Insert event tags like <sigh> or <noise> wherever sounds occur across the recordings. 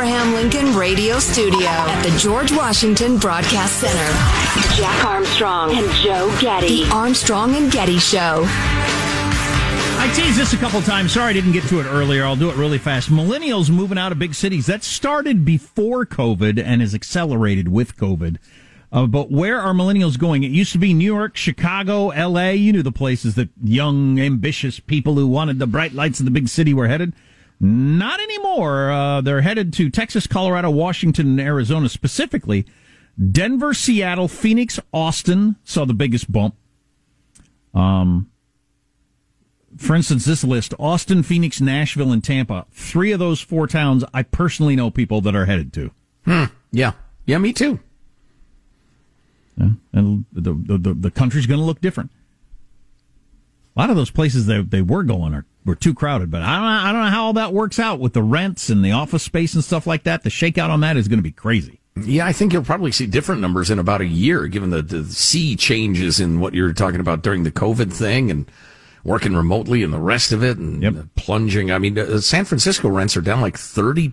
Abraham Lincoln Radio Studio at the George Washington Broadcast Center, Jack Armstrong and Joe Getty. The Armstrong and Getty Show. I teased this a couple times. Sorry I didn't get to it earlier. I'll do it really fast. Millennials moving out of big cities. That started before COVID and has accelerated with COVID. Uh, but where are millennials going? It used to be New York, Chicago, LA. You knew the places that young, ambitious people who wanted the bright lights of the big city were headed. Not anymore. Uh, they're headed to Texas, Colorado, Washington, and Arizona specifically. Denver, Seattle, Phoenix, Austin saw the biggest bump. Um, for instance, this list Austin, Phoenix, Nashville, and Tampa. Three of those four towns I personally know people that are headed to. Hmm. Yeah. Yeah, me too. Yeah. And the, the, the, the country's going to look different. A lot of those places that they were going are were too crowded, but I don't, I don't know how all that works out with the rents and the office space and stuff like that. The shakeout on that is going to be crazy. Yeah, I think you'll probably see different numbers in about a year, given the, the sea changes in what you're talking about during the COVID thing and working remotely and the rest of it and Yep. plunging. I mean, uh, San Francisco rents are down like 30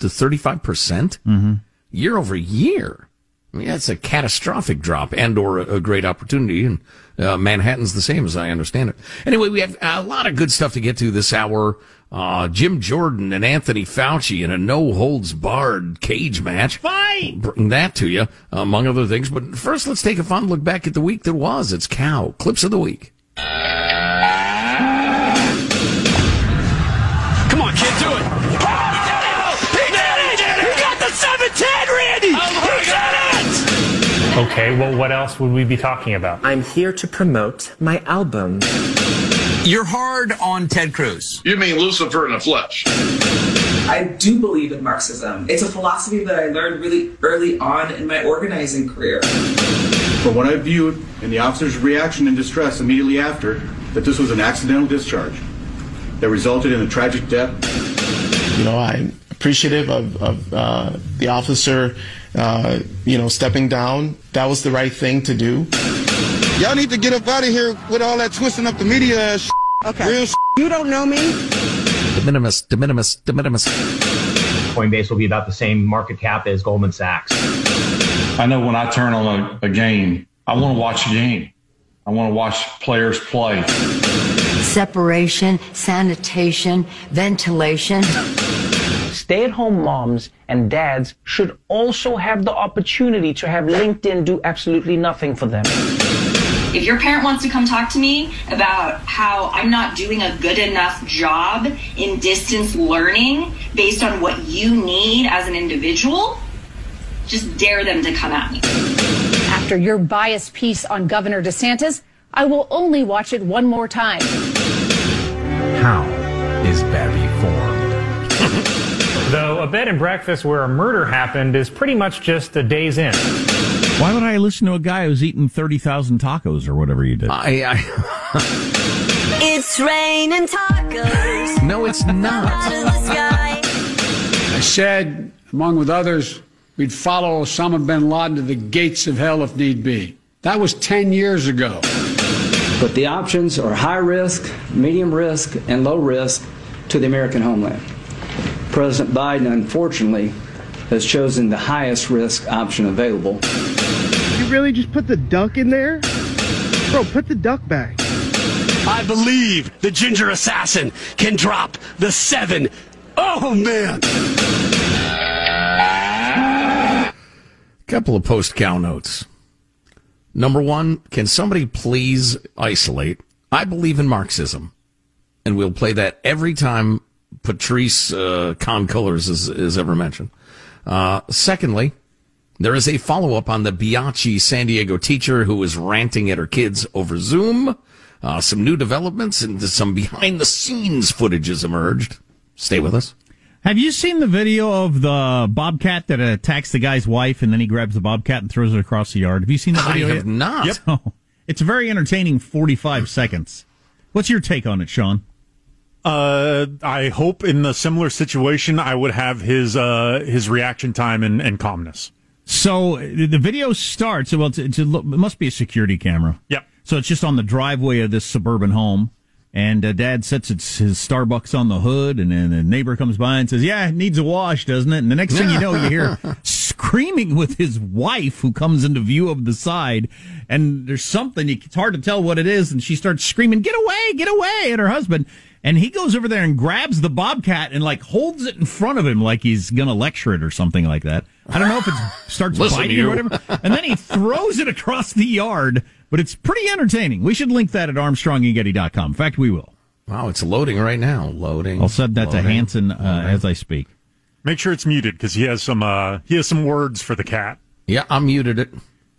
to 35% year over year. I mean, that's a catastrophic drop and or a, a great opportunity. And uh, Manhattan's the same as I understand it. Anyway, we have a lot of good stuff to get to this hour. Uh, Jim Jordan and Anthony Fauci in a no holds barred cage match. Fight! Bring that to you, among other things. But first, let's take a fun look back at the week that was. It's Cow. Clips of the week. Okay, well, what else would we be talking about? I'm here to promote my album. You're hard on Ted Cruz. You mean Lucifer in the flesh? I do believe in Marxism. It's a philosophy that I learned really early on in my organizing career. From what I viewed and the officer's reaction and distress immediately after, that this was an accidental discharge that resulted in a tragic death. You know, I'm appreciative of, of uh, the officer, uh, you know, stepping down. That was the right thing to do. Y'all need to get up out of here with all that twisting up the media ass. Okay. Real shit. You don't know me? De minimis, de minimis, de minimis. Coinbase will be about the same market cap as Goldman Sachs. I know when I turn on a, a game, I want to watch a game. I want to watch players play. Separation, sanitation, ventilation. stay at home moms and dads should also have the opportunity to have LinkedIn do absolutely nothing for them. If your parent wants to come talk to me about how I'm not doing a good enough job in distance learning based on what you need as an individual, just dare them to come at me. After your biased piece on Governor DeSantis, I will only watch it one more time. How is Babby formed? <laughs> Though a bed and breakfast where a murder happened is pretty much just a Days Inn. Why would I listen to a guy who's eating 30,000 tacos or whatever you did? I, I <laughs> It's raining tacos. No, it's not. Out of the sky. I said, among with others, we'd follow Osama bin Laden to the gates of hell if need be. That was 10 years ago. But the options are high risk, medium risk, and low risk to the American homeland. President Biden, unfortunately, has chosen the highest risk option available. You really just put the duck in there? Bro, put the duck back. I believe the ginger assassin can drop the seven. Oh, man. Couple of post cow notes. Number one, can somebody please isolate? I believe in Marxism, and we'll play that every time Patrisse uh, Con Colors is, is ever mentioned. Uh, secondly, there is a follow up on the Biachi San Diego teacher who was ranting at her kids over Zoom. Uh, some new developments and some behind the scenes footage has emerged. Stay with us. Have you seen the video of the bobcat that attacks the guy's wife and then he grabs the bobcat and throws it across the yard? Have you seen that I video? have yet? not. <laughs> Yep. It's a very entertaining 45 seconds. What's your take on it, Sean? Uh, I hope in the similar situation, I would have his uh, his reaction time and, and calmness. So the video starts. Well, it's, it's a, it must be a security camera. Yep. So it's just on the driveway of this suburban home, and uh, Dad sets its, his Starbucks on the hood, and then the neighbor comes by and says, "Yeah, it needs a wash, doesn't it?" And the next thing you know, you hear <laughs> screaming with his wife, who comes into view of the side, and there's something it's hard to tell what it is, and she starts screaming, "Get away! Get away!" at her husband. And he goes over there and grabs the bobcat and like holds it in front of him like he's gonna lecture it or something like that. I don't know if it <laughs> starts biting or whatever. And then he throws it across the yard, but it's pretty entertaining. We should link that at ArmstrongandGetty.com. In fact, we will. Wow, it's loading right now. Loading. I'll send that to Hanson uh, as I speak. Make sure it's muted because he has some uh, he has some words for the cat. Yeah, I muted it.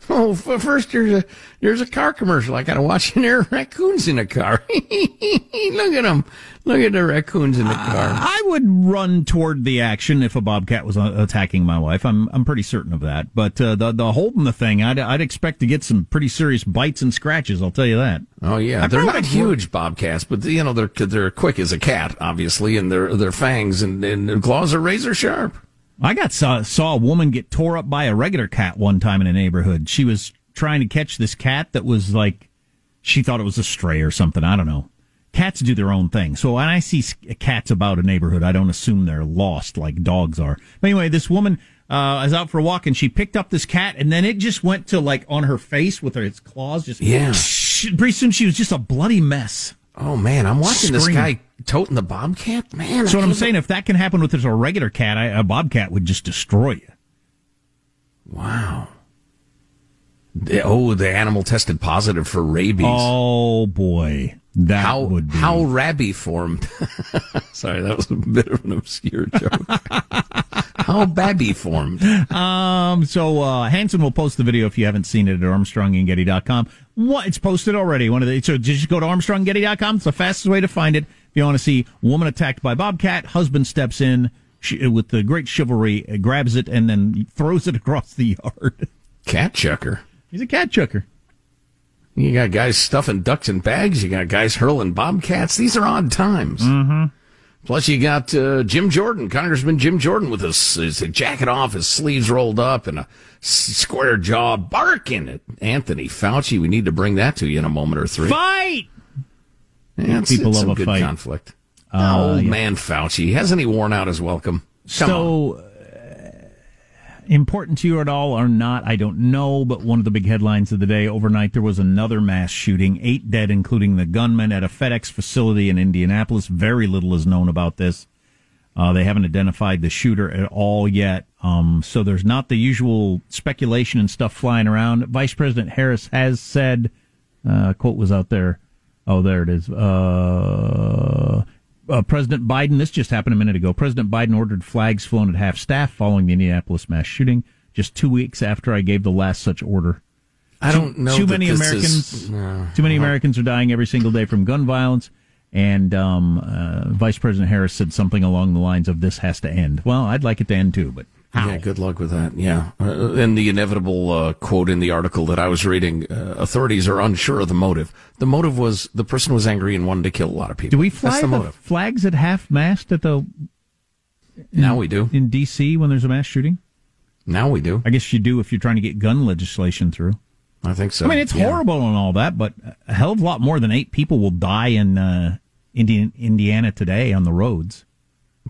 <laughs> Oh, first there's a there's a car commercial. I gotta watch, and <laughs> there are raccoons in the car. <laughs> Look at them. Look at the raccoons in the car. I would run toward the action if a bobcat was uh, attacking my wife. I'm I'm pretty certain of that. But uh, the the holding the thing, I'd I'd expect to get some pretty serious bites and scratches. I'll tell you that. Oh yeah, I they're not huge bobcats, but you know they're they're quick as a cat, obviously, and their their fangs and, and their claws are razor sharp. I got saw, saw a woman get tore up by a regular cat one time in a neighborhood. She was trying to catch this cat that was like, she thought it was a stray or something. I don't know. Cats do their own thing. So when I see cats about a neighborhood, I don't assume they're lost like dogs are. But anyway, this woman uh, is out for a walk and she picked up this cat and then it just went to like on her face with her, its claws. Just Yeah. Pretty soon she was just a bloody mess. Oh man, I'm watching this guy toting the bobcat. Man, So I what I'm saying, if that can happen with just a regular cat, I, a bobcat would just destroy you. Wow. Oh, the animal tested positive for rabies. Oh boy, that how would be. how rabby formed. <laughs> Sorry, that was a bit of an obscure joke. <laughs> how babby formed. Um, so uh, Hanson will post the video if you haven't seen it at ArmstrongandGetty.com. What it's posted already. One of the so just go to ArmstrongandGetty.com. It's the fastest way to find it. If you want to see woman attacked by bobcat, husband steps in she, with the great chivalry, uh, grabs it, and then throws it <laughs> across the yard. Cat chucker. He's a cat chucker. You got guys stuffing ducks in bags. You got guys hurling bobcats. These are odd times. Mm-hmm. Plus, you got uh, Jim Jordan, Congressman Jim Jordan, with his, his jacket off, his sleeves rolled up, and a square jaw barking at Anthony Fauci. We need to bring that to you in a moment or three. Fight! Yeah, it's, People it's love some a good fight. conflict. Uh, old yeah. man Fauci hasn't he worn out his welcome? Come so uh, important to you at all or not, I don't know. But one of the big headlines of the day overnight, there was another mass shooting, eight dead, including the gunman at a FedEx facility in Indianapolis. Very little is known about this. Uh, they haven't identified the shooter at all yet. Um, so there's not the usual speculation and stuff flying around. Vice President Harris has said, uh, quote was out there. Oh, there it is. Uh, uh, President Biden, this just happened a minute ago. President Biden ordered flags flown at half staff following the Indianapolis mass shooting just two weeks after I gave the last such order. I don't know Too many Americans. is- no. too many. Americans are dying every single day from gun violence. And um, uh, Vice President Harris said something along the lines of "This has to end." Well, I'd like it to end too, but Yeah, good luck with that. Yeah. Uh, and the inevitable uh, quote in the article that I was reading uh, authorities are unsure of the motive. The motive was the person was angry and wanted to kill a lot of people. do we fly That's the the, motive. flags at half mast at the? Now we do in D.C. when there's a mass shooting. Now we do. I guess you do if you're trying to get gun legislation through. I think so. I mean, it's Yeah. horrible and all that, but a hell of a lot more than eight people will die in uh, Indian, Indiana today on the roads.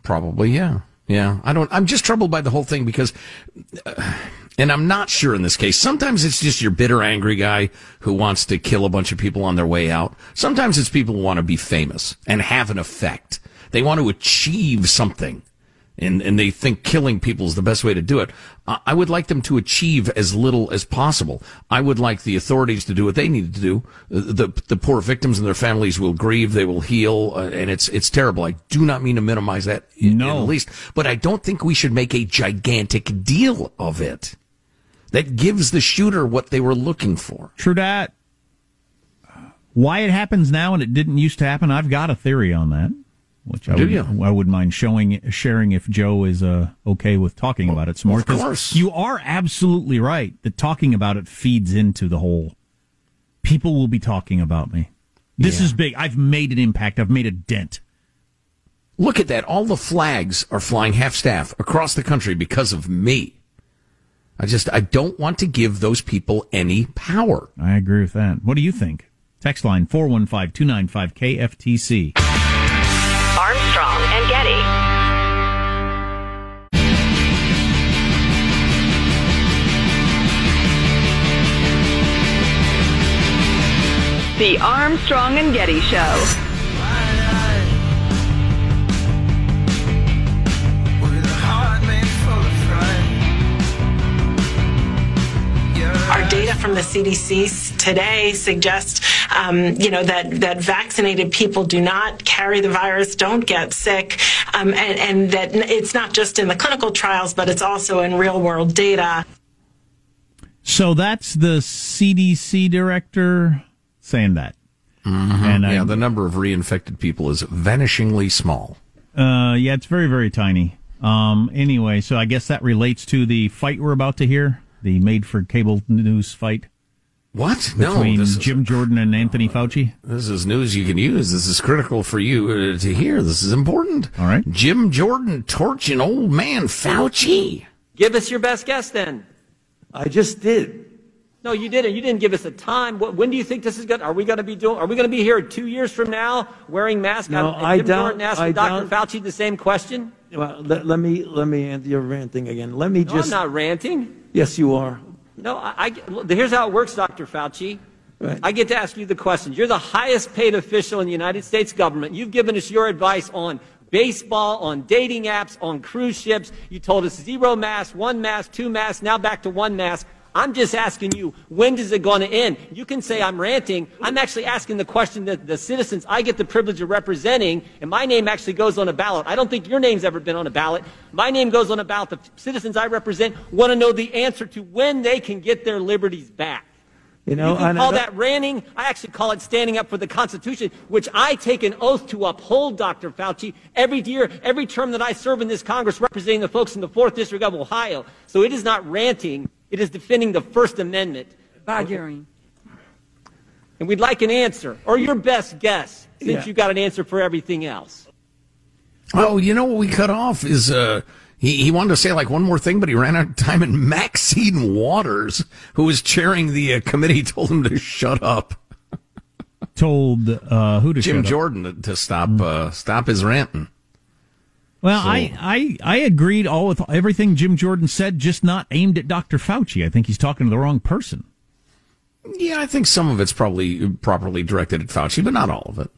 Probably, yeah. Yeah. I don't, I'm just troubled by the whole thing because, uh, and I'm not sure in this case. Sometimes it's just your bitter, angry guy who wants to kill a bunch of people on their way out. Sometimes it's people who want to be famous and have an effect. They want to achieve something. And, and they think killing people is the best way to do it. I would like them to achieve as little as possible. I would like the authorities to do what they need to do. The, the poor victims and their families will grieve, they will heal, uh, and it's, it's terrible. I do not mean to minimize that in, No. in the least, but I don't think we should make a gigantic deal of it. That gives the shooter what they were looking for. True that. Why it happens now and it didn't used to happen, I've got a theory on that. Which I Do would, you? I wouldn't mind showing sharing if Joe is uh, okay with talking about it some more. of course. you are absolutely right that talking about it feeds into the whole. People will be talking about me. This Yeah. is big. I've made an impact. I've made a dent. Look at that. All the flags are flying half staff across the country because of me. I just, I don't want to give those people any power. I agree with that. What do you think? Text line 415 295 KFTC. The Armstrong and Getty Show. Our data from the CDC today suggests, um, you know, that, that vaccinated people do not carry the virus, don't get sick, um, and, and that it's not just in the clinical trials, but it's also in real world data. So that's the CDC director saying that. And And yeah, I- the number of reinfected people is vanishingly small. Uh, yeah, it's very, very tiny. Um, anyway, so I guess that relates to the fight we're about to hear, the made for cable news fight. What? No, Between this is- Jim Jordan and Anthony Fauci. This is news you can use. This is critical for you uh, to hear. This is important. All right. Jim Jordan torching old man Fauci. Give us your best guess then. I just did. No, you didn't. You didn't give us a time. What, when do you think this is going? Are we going to be doing? Are we going to be here two years from now wearing masks? No, I Jordan asked I Dr. doubt- Fauci the same question. Well, let, let me let me answer your ranting again. Let me No, just. I'm not ranting. Yes, you are. No, I, I here's how it works, Dr. Fauci. Right. I get to ask you the questions. You're the highest paid official in the United States government. You've given us your advice on baseball, on dating apps, on cruise ships. You told us zero mask, one mask, two masks, now back to one mask. I'm just asking you, when is it going to end? You can say I'm ranting. I'm actually asking the question that the citizens I get the privilege of representing, and my name actually goes on a ballot. I don't think your name's ever been on a ballot. My name goes on a ballot. The citizens I represent want to know the answer to when they can get their liberties back. You know, you can and I call that ranting. I actually call it standing up for the Constitution, which I take an oath to uphold, Dr. Fauci, every year, every term that I serve in this Congress representing the folks in the 4th District of Ohio. So it is not ranting. It is defending the First Amendment. Badgering. And we'd like an answer, or your best guess, since Yeah. you got an answer for everything else. Oh, you know what we cut off is uh he, he wanted to say like one more thing, but he ran out of time. And Maxine Waters, who was chairing the uh, committee, <laughs> told him to shut up. Told uh, who to Jim shut up? Jordan to, to stop uh, stop his ranting. Well, So- I, I I agreed all with everything Jim Jordan said, just not aimed at Dr. Fauci. I think he's talking to the wrong person. Yeah, I think some of it's probably properly directed at Fauci, but not all of it.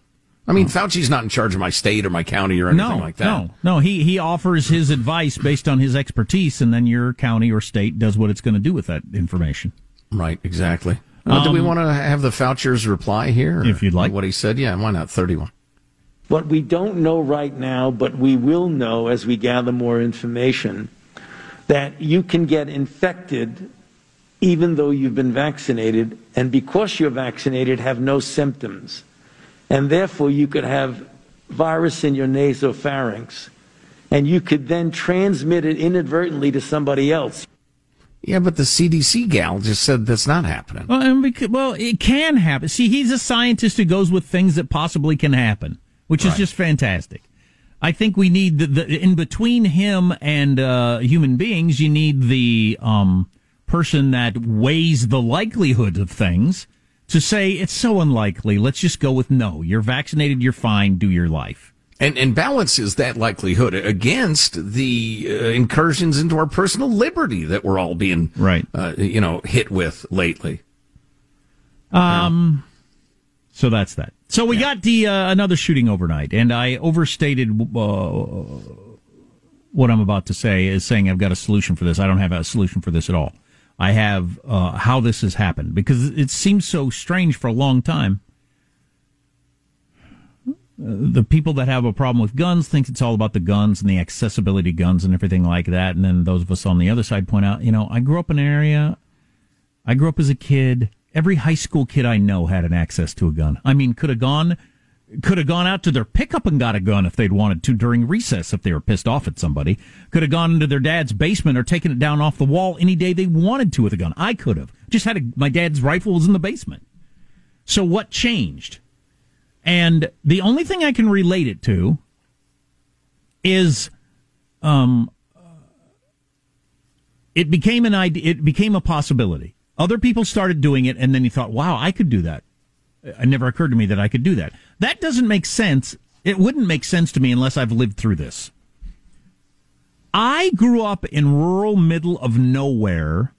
I mean, Fauci's not in charge of my state or my county or anything no, like that. no, no. He he offers his advice based on his expertise, and then your county or state does what it's going to do with that information. Right, exactly. Well, do we Um, want to have the Fauci's reply here? If you'd like. What he said? Yeah, why not? 31. What we don't know right now, but we will know as we gather more information, that you can get infected even though you've been vaccinated, and because you're vaccinated, have no symptoms. And therefore, you could have virus in your nasopharynx, and you could then transmit it inadvertently to somebody else. Yeah, but the CDC gal just said that's not happening. Well, and because, well, it can happen. See, he's a scientist who goes with things that possibly can happen, which is just fantastic. I think we need the, the in between him and uh, human beings. You need the um, person that weighs the likelihood of things to say it's so unlikely. Let's just go with no. You're vaccinated. You're fine. Do your life. And, and balances that likelihood against the uh, incursions into our personal liberty that we're all being, right. uh, you know, hit with lately. Um, so that's that. So we got the uh, another shooting overnight, and I overstated uh, what I'm about to say is saying I've got a solution for this. I don't have a solution for this at all. I have uh, how this has happened because it seems so strange for a long time. The people that have a problem with guns think it's all about the guns and the accessibility of guns and everything like that. And then those of us on the other side point out, you know, I grew up in an area I grew up as a kid. Every high school kid I know had an access to a gun. I mean, could have gone, could have gone out to their pickup and got a gun if they'd wanted to during recess if they were pissed off at somebody. Could have gone into their dad's basement or taken it down off the wall any day they wanted to with a gun. I could have just had a, my dad's rifle was in the basement. So what changed? And the only thing I can relate it to is, um, it became an idea. It became a possibility. Other people started doing it, and then you thought, "Wow, I could do that." It never occurred to me that I could do that. That doesn't make sense. It wouldn't make sense to me unless I've lived through this. I grew up in rural middle of nowhere,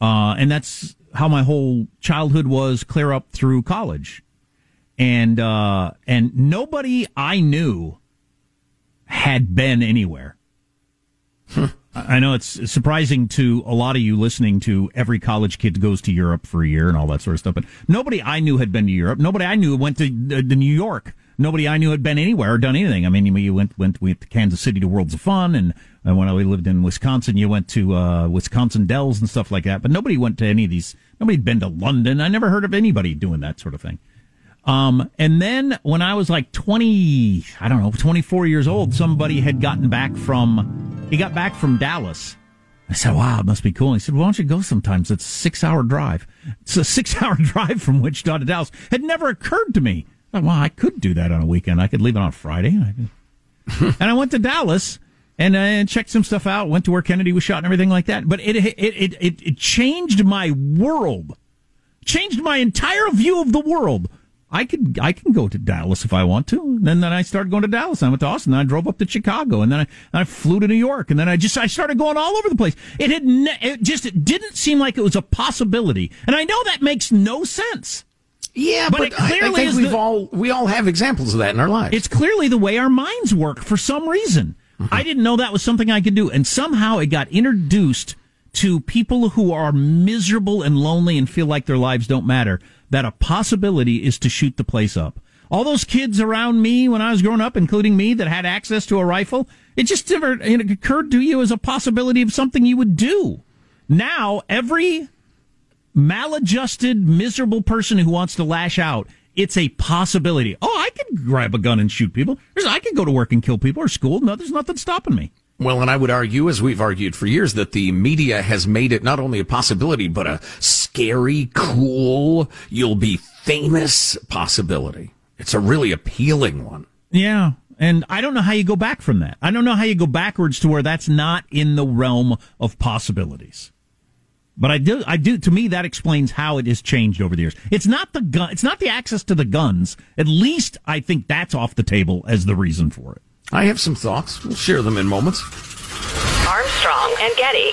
uh, and that's how my whole childhood was, clear up through college, and uh, and nobody I knew had been anywhere. I know it's surprising to a lot of you listening to every college kid goes to Europe for a year and all that sort of stuff, but nobody I knew had been to Europe. Nobody I knew went to, uh, to New York. Nobody I knew had been anywhere or done anything. I mean, you, you went went went to Kansas City to Worlds of Fun, and, and when I lived in Wisconsin, you went to uh, Wisconsin Dells and stuff like that. But nobody went to any of these. Nobody'd been to London. I never heard of anybody doing that sort of thing. Um, and then when I was like 20, I don't know, 24 years old, somebody had gotten back from, he got back from Dallas. I said, wow, it must be cool. he said, why don't you go sometimes? It's a six hour drive. It's a six hour <laughs> drive from Wichita to Dallas. Had never occurred to me. I thought, well, I could do that on a weekend. I could leave it on Friday. And I, <laughs> and I went to Dallas and uh, checked some stuff out. Went to where Kennedy was shot and everything like that. But it it it it, it changed my world, changed my entire view of the world. I could I can go to Dallas if I want to. And then then I started going to Dallas. I went to Austin. I drove up to Chicago, and then I, I flew to New York, and then I just I started going all over the place. It had ne- it just it didn't seem like it was a possibility, and I know that makes no sense. Yeah, but, but, it I- clearly I, think we've the- all we all have examples of that in our lives. it's clearly the way our minds work for some reason. Mm-hmm. I didn't know that was something I could do. And somehow it got introduced to people who are miserable and lonely and feel like their lives don't matter that a possibility is to shoot the place up. All those kids around me when I was growing up, including me, that had access to a rifle, it just never it occurred to you as a possibility of something you would do. Now, every maladjusted, miserable person who wants to lash out, it's a possibility. Oh, I could grab a gun and shoot people. I could go to work and kill people or school. No, there's nothing stopping me. Well, and I would argue, as we've argued for years, that the media has made it not only a possibility, but a scary, cool, you'll be famous possibility. It's a really appealing one. Yeah. And I don't know how you go back from that. I don't know how you go backwards to where that's not in the realm of possibilities. But I do, I do, to me, that explains how it has changed over the years. It's not the gun, it's not the access to the guns. At least I think that's off the table as the reason for it. I have some thoughts. We'll share them in moments. Armstrong and Getty.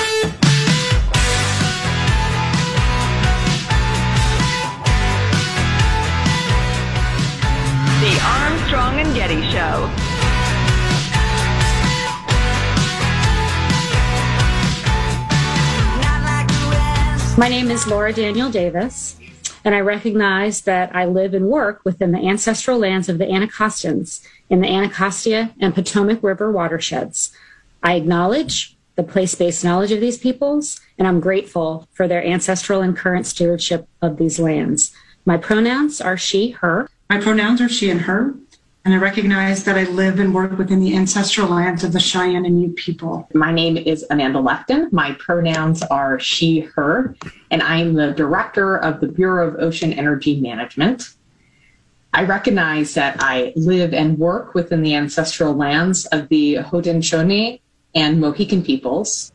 Armstrong and Getty Show. My name is Laura Daniel Davis, and I recognize that I live and work within the ancestral lands of the Anacostans in the Anacostia and Potomac River watersheds. I acknowledge the place based knowledge of these peoples, and I'm grateful for their ancestral and current stewardship of these lands. My pronouns are she, her. My pronouns are she and her, and I recognize that I live and work within the ancestral lands of the Cheyenne and Ute people. My name is Amanda Lefton. My pronouns are she, her, and I'm the director of the Bureau of Ocean Energy Management. I recognize that I live and work within the ancestral lands of the Haudenosaunee and Mohican peoples.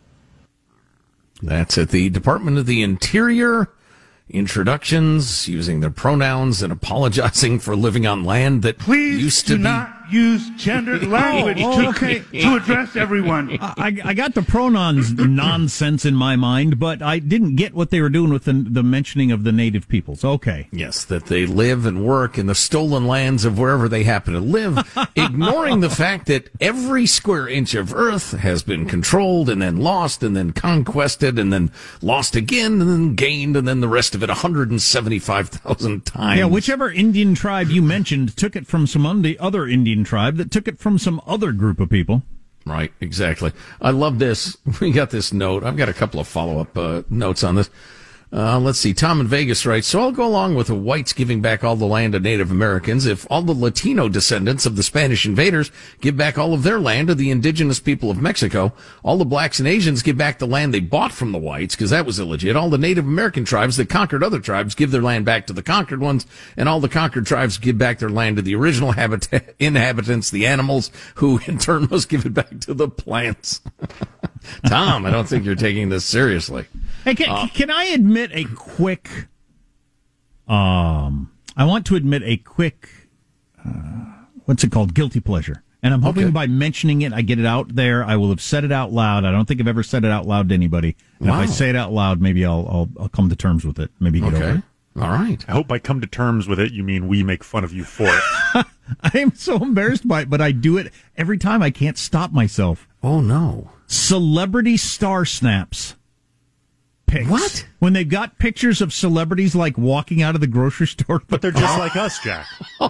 That's at the Department of the Interior. Introductions, using their pronouns, and apologizing for living on land that Please used to do be. not use gendered <laughs> language oh, to, okay. <laughs> to address everyone. I, I got the pronouns nonsense in my mind, but I didn't get what they were doing with the, the mentioning of the native peoples. Okay. Yes, that they live and work in the stolen lands of wherever they happen to live, <laughs> ignoring the fact that every square inch of earth has been controlled and then lost and then conquested and then lost again and then gained and then the rest of it 175,000 times. Yeah, whichever Indian tribe you mentioned took it from some other Indian tribe that took it from some other group of people. Right, exactly. I love this. <laughs> We got this note. I've got a couple of follow up uh, notes on this. Uh, let's see. Tom in Vegas writes, so I'll go along with the whites giving back all the land to Native Americans if all the Latino descendants of the Spanish invaders give back all of their land to the indigenous people of Mexico. All the blacks and Asians give back the land they bought from the whites because that was illegit. All the Native American tribes that conquered other tribes give their land back to the conquered ones and all the conquered tribes give back their land to the original habitat, <laughs> inhabitants, the animals who <laughs> in turn must give it back to the plants. <laughs> Tom, I don't think you're taking this seriously. Hey, can, Uh, can I admit a quick? Um, I want to admit a quick. Uh, what's it called? Guilty pleasure. And I'm hoping Okay. by mentioning it, I get it out there. I will have said it out loud. I don't think I've ever said it out loud to anybody. And Wow. if I say it out loud, maybe I'll I'll, I'll come to terms with it. Maybe get over it. All right. I hope by come to terms with it, you mean we make fun of you for it. <laughs> I am so embarrassed by it, but I do it every time. I can't stop myself. Oh no! Celebrity star snaps. Pics. What? When they've got pictures of celebrities like walking out of the grocery <laughs> store, but they're just like us, Jack. <laughs>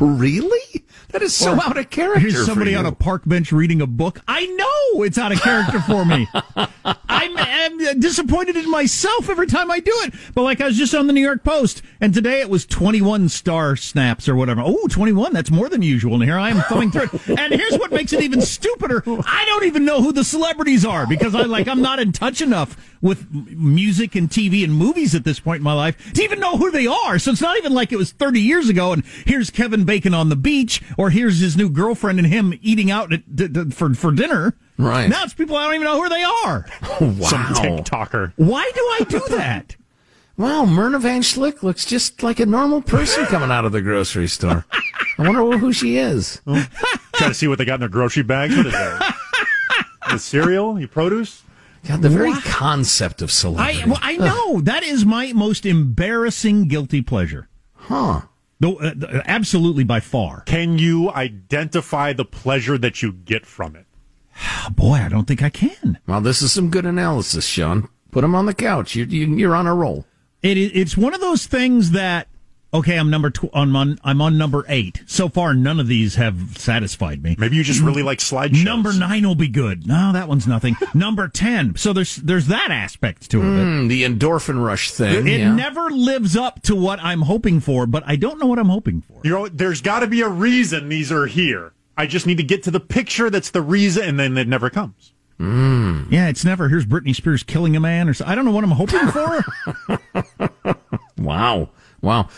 Really? That is so Or out of character. Here's somebody on a park bench reading a book. I know it's out of character for me. <laughs> I'm, I'm disappointed in myself every time I do it. But like I was just on the New York Post, and today it was 21 star snaps or whatever. Oh, 21, that's more than usual. And here I am thumbing through it. And here's what makes it even stupider. I don't even know who the celebrities are because I like I'm not in touch enough with music and TV and movies at this point in my life to even know who they are. So it's not even like it was 30 years ago and here's Kevin Bacon on the beach or here's his new girlfriend and him eating out at, d- d- for for dinner. Right. Now it's people I don't even know who they are. <laughs> wow. Some TikToker. Why do I do that? <laughs> Wow, Myrna Van Schlick looks just like a normal person coming out of the grocery store. I wonder who she is. <laughs> Try to see what they got in their grocery bags. What is that? the cereal? You produce? God, the very What? concept of celebrity. I well, I know that is my most embarrassing guilty pleasure. Huh. Though, uh, th- absolutely by far. Can you identify the pleasure that you get from it? <sighs> Boy, I don't think I can. Well, this is some good analysis, Sean. Put him on the couch. You're, you- you're on a roll. It is, it's one of those things that okay, I'm number tw- I'm on I'm on number eight. So far, none of these have satisfied me. Maybe you just really like slideshows. Number nine will be good. No, that one's nothing. <laughs> number ten. So there's there's that aspect to it. Mm, the endorphin rush thing. It yeah. never lives up to what I'm hoping for, but I don't know what I'm hoping for. You know, there's got to be a reason these are here. I just need to get to the picture that's the reason, and then it never comes. Yeah, it's never. Here's Britney Spears killing a man, or so. I don't know what I'm hoping for. <laughs> wow. Wow.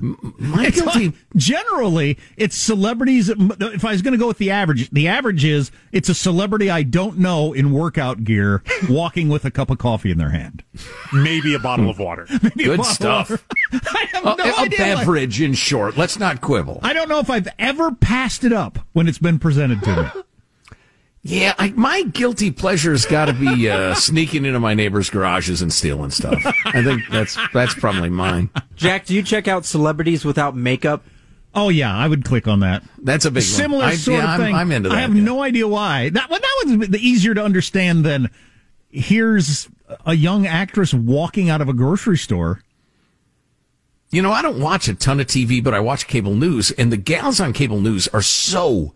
M- My It's guilty. like- generally, it's celebrities. If I was going to go with the average, the average is it's a celebrity I don't know in workout gear walking with a cup of coffee in their hand. Maybe a bottle of water. <laughs> Maybe a Good bottle stuff. of water. <laughs> I have A, no a idea. why- beverage, in short. Let's not quibble. I don't know if I've ever passed it up when it's been presented to me. Yeah, I, my guilty pleasure's got to be uh, <laughs> sneaking into my neighbors' garages and stealing stuff. I think that's that's probably mine. Jack, do you check out celebrities without makeup? Oh yeah, I would click on that. That's a big one. Similar I- sort yeah, of I'm- thing. I'm into that. I have yeah. no idea why. That one, that one's the easier to understand than here's a young actress walking out of a grocery store. You know, I don't watch a ton of TV, but I watch cable news, and the gals on cable news are so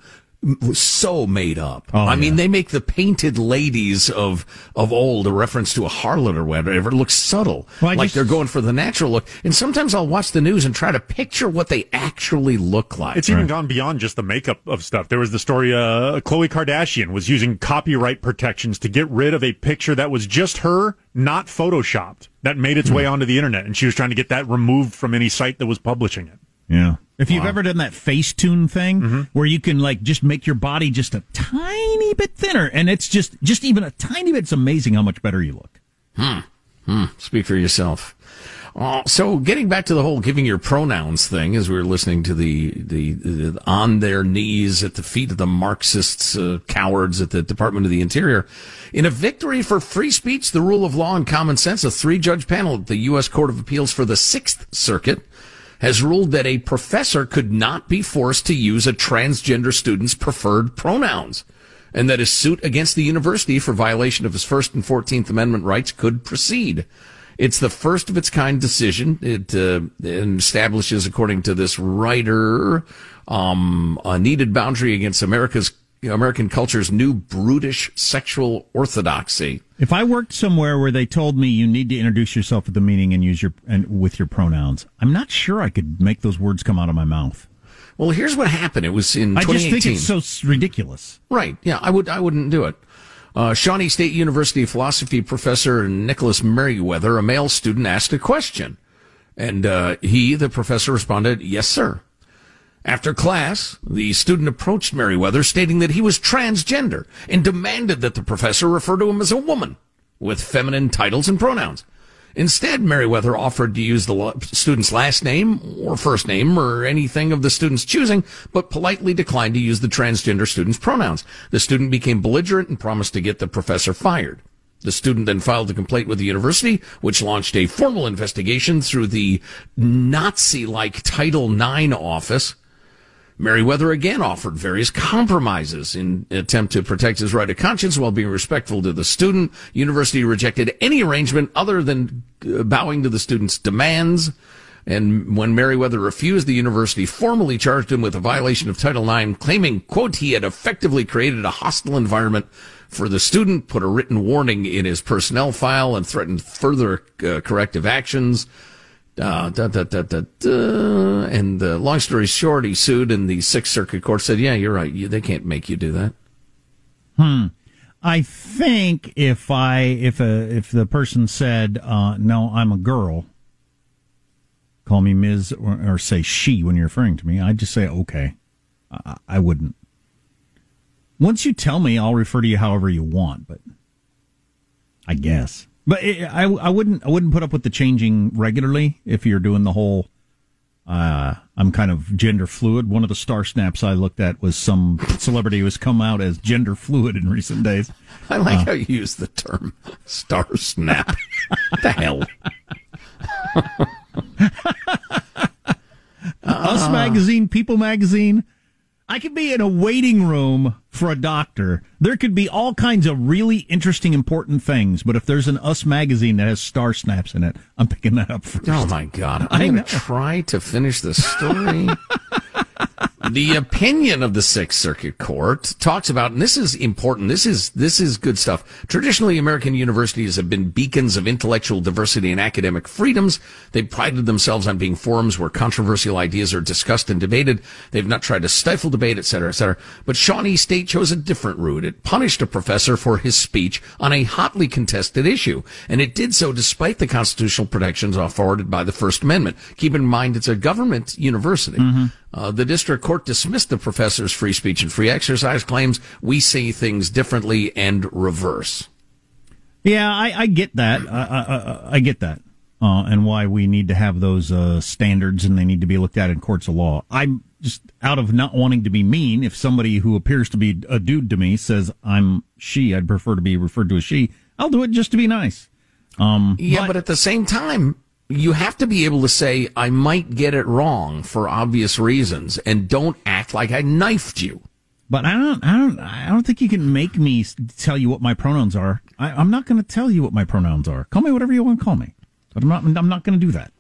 so made up. Oh, I mean, they make the painted ladies of of old a reference to a harlot or whatever. It looks subtle, Well, like just- they're going for the natural look. And sometimes I'll watch the news and try to picture what they actually look like. It's even gone beyond just the makeup of stuff. There was the story, uh, Khloe Kardashian was using copyright protections to get rid of a picture that was just her, not photoshopped, that made its way onto the internet. And she was trying to get that removed from any site that was publishing it. Yeah. If you've ever done that Facetune thing where you can like just make your body just a tiny bit thinner and it's just just even a tiny bit, it's amazing how much better you look. Hmm. Hmm. Speak for yourself. Uh, so getting back to the whole giving your pronouns thing, as we were listening to the, the, the on their knees at the feet of the Marxists, uh, cowards at the Department of the Interior, in a victory for free speech, the rule of law and common sense, a three judge panel at the U.S. Court of Appeals for the Sixth Circuit has ruled that a professor could not be forced to use a transgender student's preferred pronouns and that his suit against the university for violation of his First and Fourteenth Amendment rights could proceed. It's the first of its kind decision. It uh, establishes, according to this writer, um, a needed boundary against America's American culture's new brutish sexual orthodoxy. If I worked somewhere where they told me you need to introduce yourself at the meeting and use your and with your pronouns, I'm not sure I could make those words come out of my mouth. Well, here's what happened. It was in I just think it's so ridiculous. Right. Yeah, I would. I wouldn't do it. Uh, Shawnee State University philosophy professor Nicholas Meriwether, a male student, asked a question, and uh, he, the professor, responded, "Yes, sir." After class, the student approached Meriwether, stating that he was transgender and demanded that the professor refer to him as a woman with feminine titles and pronouns. Instead, Meriwether offered to use the student's last name or first name or anything of the student's choosing, but politely declined to use the transgender student's pronouns. The student became belligerent and promised to get the professor fired. The student then filed a complaint with the university, which launched a formal investigation through the Nazi-like Title IX office. Meriwether again offered various compromises in attempt to protect his right of conscience while being respectful to the student. University rejected any arrangement other than uh, bowing to the student's demands. And when Meriwether refused, the university formally charged him with a violation of Title IX, claiming, quote, he had effectively created a hostile environment for the student, put a written warning in his personnel file, and threatened further uh, corrective actions. Uh, da, da, da. And uh, long story short, he sued, and the Sixth Circuit Court said, "Yeah, you're right. You, they can't make you do that." Hmm. I think if I if a if the person said uh, no, I'm a girl, call me Ms. or, or say she when you're referring to me, I'd just say okay. I, I wouldn't. Once you tell me, I'll refer to you however you want, but I guess. But it, I I wouldn't I wouldn't put up with the changing regularly if you're doing the whole. Uh, I'm kind of gender fluid. One of the star snaps I looked at was some celebrity who has come out as gender fluid in recent days. <laughs> I like Uh, how you use the term "star snap." what the hell? Us magazine, People magazine. I could be in a waiting room for a doctor. There could be all kinds of really interesting, important things, but if there's an Us magazine that has star snaps in it, I'm picking that up first. Oh my god! I I'm going to try to finish the story. <laughs> the opinion of the Sixth Circuit Court talks about, and this is important. This is this is good stuff. Traditionally, American universities have been beacons of intellectual diversity and academic freedoms. They've prided themselves on being forums where controversial ideas are discussed and debated. They've not tried to stifle debate, et cetera, et cetera. But Shawnee State chose a different route. It punished a professor for his speech on a hotly contested issue, and it did so despite the constitutional protections afforded by the First Amendment. Keep in mind, it's a government university. Uh, the district court dismissed the professor's free speech and free exercise claims. We see things differently and reverse. Yeah, I, I get that. I, I, I- get that. Uh, and why we need to have those uh, standards and they need to be looked at in courts of law. I'm just out of not wanting to be mean. If somebody who appears to be a dude to me says I'm she, I'd prefer to be referred to as she. I'll do it just to be nice. Um, Yeah, but, at the same time, you have to be able to say, I might get it wrong for obvious reasons, and don't act like I knifed you. But I don't, I don't, I don't think you can make me tell you what my pronouns are. I, I'm not going to tell you what my pronouns are. Call me whatever you want to call me, but I'm not. I'm not going to do that.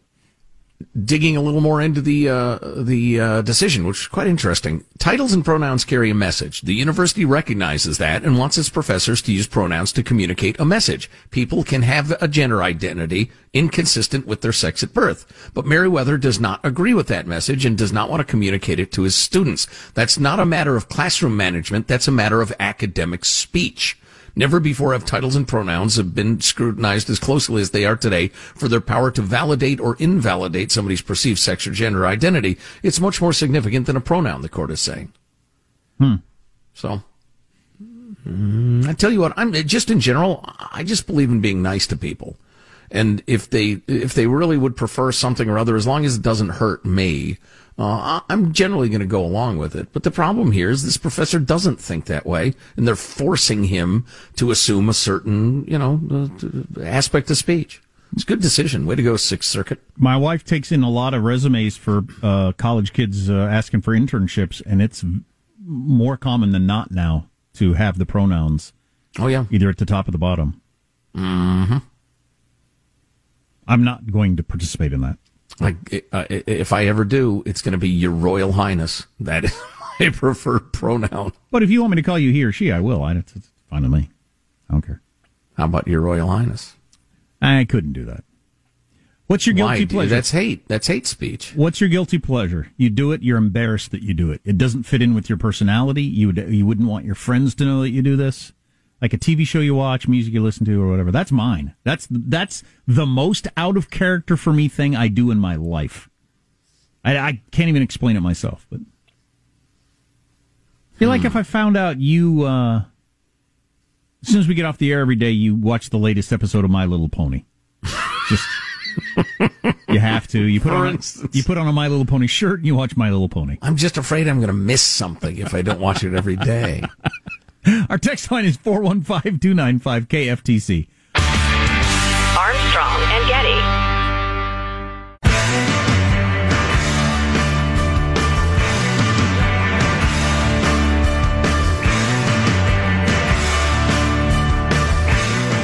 Digging a little more into the uh, the uh, decision, which is quite interesting. Titles and pronouns carry a message. The university recognizes that and wants its professors to use pronouns to communicate a message. People can have a gender identity inconsistent with their sex at birth, but Meriwether does not agree with that message and does not want to communicate it to his students. That's not a matter of classroom management. That's a matter of academic speech. Never before have titles and pronouns have been scrutinized as closely as they are today for their power to validate or invalidate somebody's perceived sex or gender identity. It's much more significant than a pronoun, the court is saying. Hmm. So, mm, I tell you what, I'm just in general, I just believe in being nice to people. And if they, if they really would prefer something or other, as long as it doesn't hurt me, uh, I'm generally going to go along with it. But the problem here is this professor doesn't think that way, and they're forcing him to assume a certain, you know, uh, aspect of speech. It's a good decision. Way to go, Sixth Circuit. My wife takes in a lot of resumes for uh, college kids uh, asking for internships, and it's more common than not now to have the pronouns. Oh yeah, either at the top or the bottom. Mm-hmm. I'm not going to participate in that. Like, uh, if I ever do, it's going to be Your Royal Highness. That is <laughs> my preferred pronoun. But if you want me to call you he or she, I will. I, it's, it's fine with me. I don't care. How about Your Royal Highness? I couldn't do that. What's your guilty Why? pleasure? That's hate. That's hate speech. What's your guilty pleasure? You do it. You're embarrassed that you do it. It doesn't fit in with your personality. You would, you wouldn't want your friends to know that you do this. Like a TV show you watch, music you listen to, or whatever. That's mine. That's that's the most out of character for me thing I do in my life. I, I can't even explain it myself. But I feel like if I found out you, uh, as soon as we get off the air every day, you watch the latest episode of My Little Pony. Just you have to. You put For on instance. you put on a My Little Pony shirt and you watch My Little Pony. I'm just afraid I'm going to miss something if I don't watch it every day. <laughs> Our text line is 415 295 KFTC. Armstrong and Getty.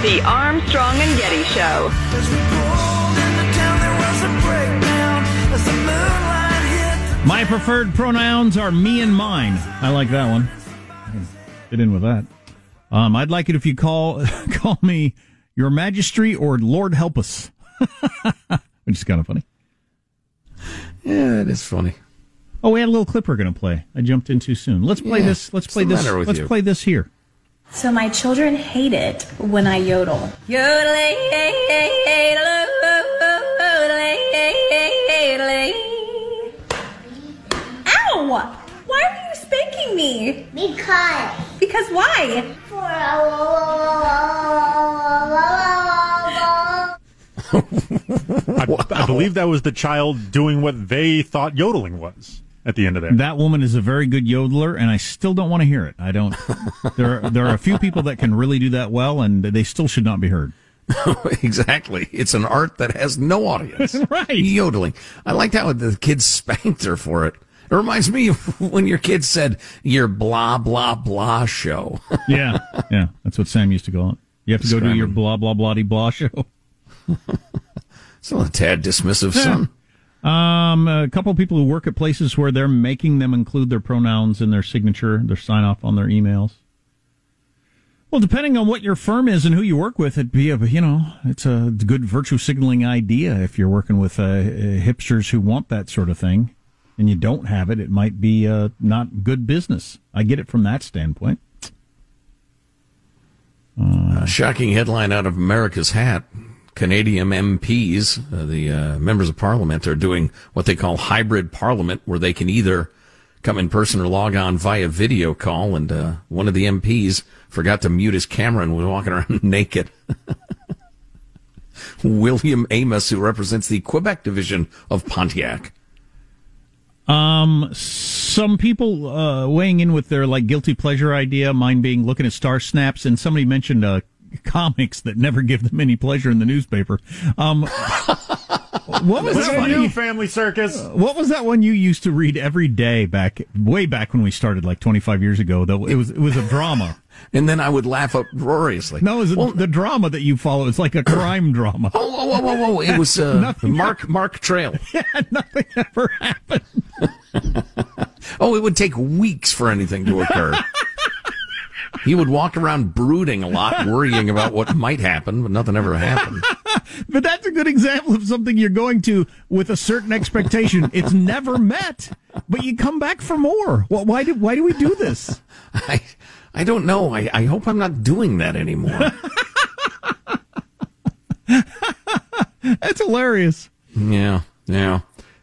The Armstrong and Getty Show. My preferred pronouns are me and mine. I like that one. I can Fit in with that. Um, I'd like it if you call <laughs> call me Your Majesty or Lord Help Us, <laughs> which is kind of funny. Yeah, it is funny. Oh, we had a little clip we're going to play. I jumped in too soon. Let's play Yeah. this. Let's play this. Let's you? play this here. So my children hate it when I yodel. Yodeling. Ow! Why are you spanking me? Because. Because why? I, I believe that was the child doing what they thought yodeling was at the end of that. That woman is a very good yodeler, and I still don't want to hear it. I don't. <laughs> There, are, there are a few people that can really do that well, and they still should not be heard. <laughs> exactly. It's an art that has no audience. <laughs> right. Yodeling. I liked how the kids spanked her for it. It reminds me of when your kids said your blah blah blah show. <laughs> Yeah, yeah, that's what Sam used to call it. You have to go do your blah blah blah blah show. <laughs> Still a tad dismissive, son. Um, a couple of people who work at places where they're making them include their pronouns in their signature, their sign off on their emails. Well, depending on what your firm is and who you work with, it'd be a you know it's a good virtue signaling idea. If you're working with uh, hipsters who want that sort of thing, and you don't have it, it might be uh, not good business. I get it from that standpoint. A shocking headline out of America's Hat. Canadian MPs, uh, the uh, members of parliament, are doing what they call hybrid parliament, where they can either come in person or log on via video call. And uh, one of the MPs forgot to mute his camera and was walking <laughs> around naked. <laughs> William Amos, who represents the Quebec division of Pontiac. Um, some people uh, weighing in with their like guilty pleasure idea, mine being looking at star snaps, and somebody mentioned uh, comics that never give them any pleasure in the newspaper. Um, <laughs> what was that at one? you, Family Circus. What was that one you used to read every day back way back when we started like 25 years ago though it was it was a drama and then I would laugh uproariously. No it was the drama that you follow? It's like a <coughs> crime drama. Oh whoa whoa whoa, whoa. it was uh, <laughs> Mark Mark Trail. <laughs> Yeah nothing ever happened. <laughs> Oh it would take weeks for anything to occur. He would walk around brooding a lot worrying about what might happen but nothing ever happened. But that's a good example of something you're going to with a certain expectation. It's never met but you come back for more. Well, why do why do we do this? I I don't know I, I hope I'm not doing that anymore <laughs> that's hilarious yeah yeah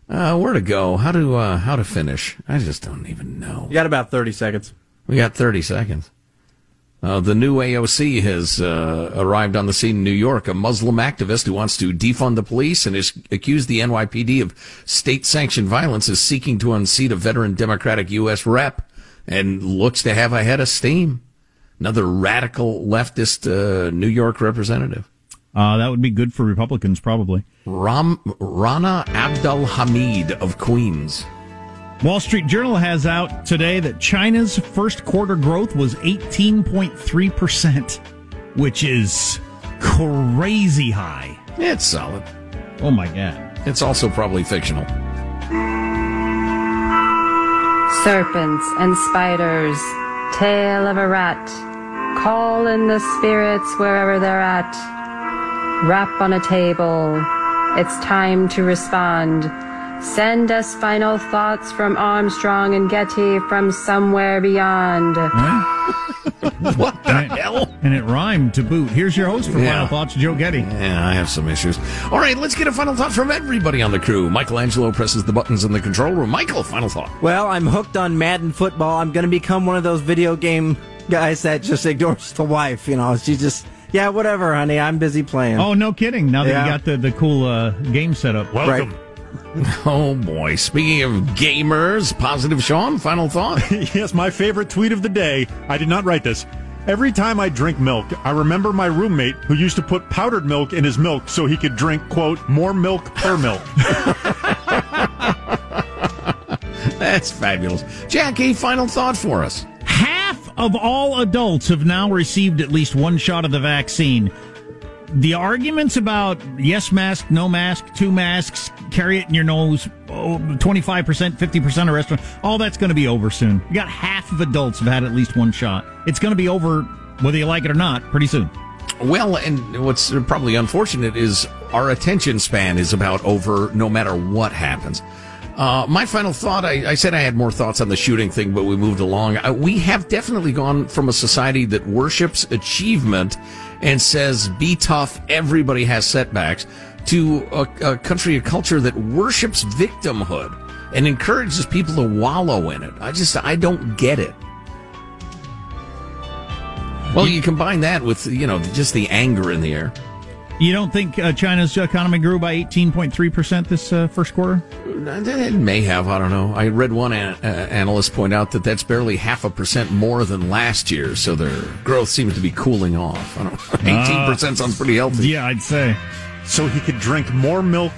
uh, where to go how to uh, how to finish I just don't even know You got about 30 seconds. We got 30 seconds. Uh, the new AOC has uh, arrived on the scene in New York. A Muslim activist who wants to defund the police and has accused the NYPD of state-sanctioned violence is seeking to unseat a veteran Democratic U.S. rep and looks to have a head of steam. Another radical leftist uh, New York representative. uh, that would be good for republicans probably Ram, Rana Abdelhamid of Queens. Wall Street Journal has out today that China's first quarter growth was 18.3%, which is crazy high. It's solid. Oh my God. It's also probably fictional. Serpents and spiders, tail of a rat, call in the spirits wherever they're at. Rap on a table, it's time to respond. Send us final thoughts from Armstrong and Getty from somewhere beyond. <laughs> what the hell? And it rhymed to boot. Here's your host for Yeah. Final Thoughts, Joe Getty. Yeah, I have some issues. All right, let's get a final thought from everybody on the crew. Michael Angelo presses the buttons in the control room. Michael, final thought. Well, I'm hooked on Madden football. I'm going to become one of those video game guys that just ignores the wife. You know, she just, yeah, whatever, honey. I'm busy playing. Oh, no kidding. Now that Yeah. you got the, the cool uh, game set up. Welcome. <laughs> Oh boy! Speaking of gamers, positive Sean. Final thought. <laughs> yes, my favorite tweet of the day. I did not write this. Every time I drink milk, I remember my roommate who used to put powdered milk in his milk so he could drink, quote, more milk per milk. <laughs> That's fabulous. Jackie, final thought for us. Half of all adults have now received at least one shot of the vaccine. The arguments about yes mask, no mask, two masks, carry it in your nose, oh, 25%, 50% of restaurant, all that's going to be over soon. You got half of adults have had at least one shot. It's going to be over whether you like it or not pretty soon. Well, and what's probably unfortunate is our attention span is about over no matter what happens. Uh, my final thought, I, I said I had more thoughts on the shooting thing, but we moved along. Uh, we have definitely gone from a society that worships achievement and says, be tough, everybody has setbacks, to a, a country, a culture that worships victimhood and encourages people to wallow in it. I just, I don't get it. Well, you combine that with, you know, just the anger in the air. You don't think uh, China's economy grew by 18.3% this uh, first quarter? It may have. I don't know. I read one an- uh, analyst point out that that's barely half a percent more than last year, so their growth seems to be cooling off. I don't know. <laughs> Eighteen percent sounds pretty healthy. Yeah, I'd say. So he could drink more milk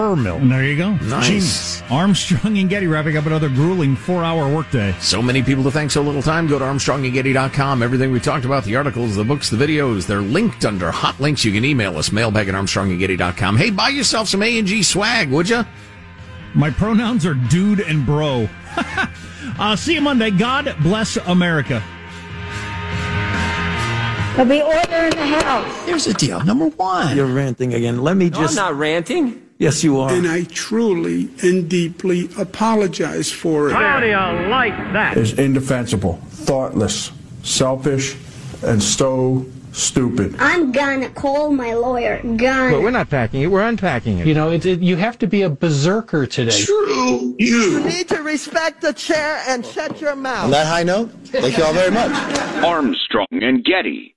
per milk. And there you go. Nice. Genius. Armstrong and Getty wrapping up another grueling four-hour workday. So many people to thank, so little time. Go to ArmstrongandGetty.com. Everything we talked about, the articles, the books, the videos, they're linked under hot links. You can email us, mailbag at ArmstrongandGetty.com. Hey, buy yourself some A&G swag, would you? My pronouns are dude and bro. <laughs> uh, see you Monday. God bless America. There'll be order in the house. Here's the deal. Number one. You're ranting again. Let me No, I'm just. not ranting. Yes, you are. And I truly and deeply apologize for it. How do you like that? is indefensible, thoughtless, selfish, and so stupid. I'm gonna call my lawyer. Gonna. But we're not packing it, we're unpacking it. You know, it, it, you have to be a berserker today. True, you. need to respect the chair and shut your mouth. On that high note, thank you all very much. Armstrong and Getty.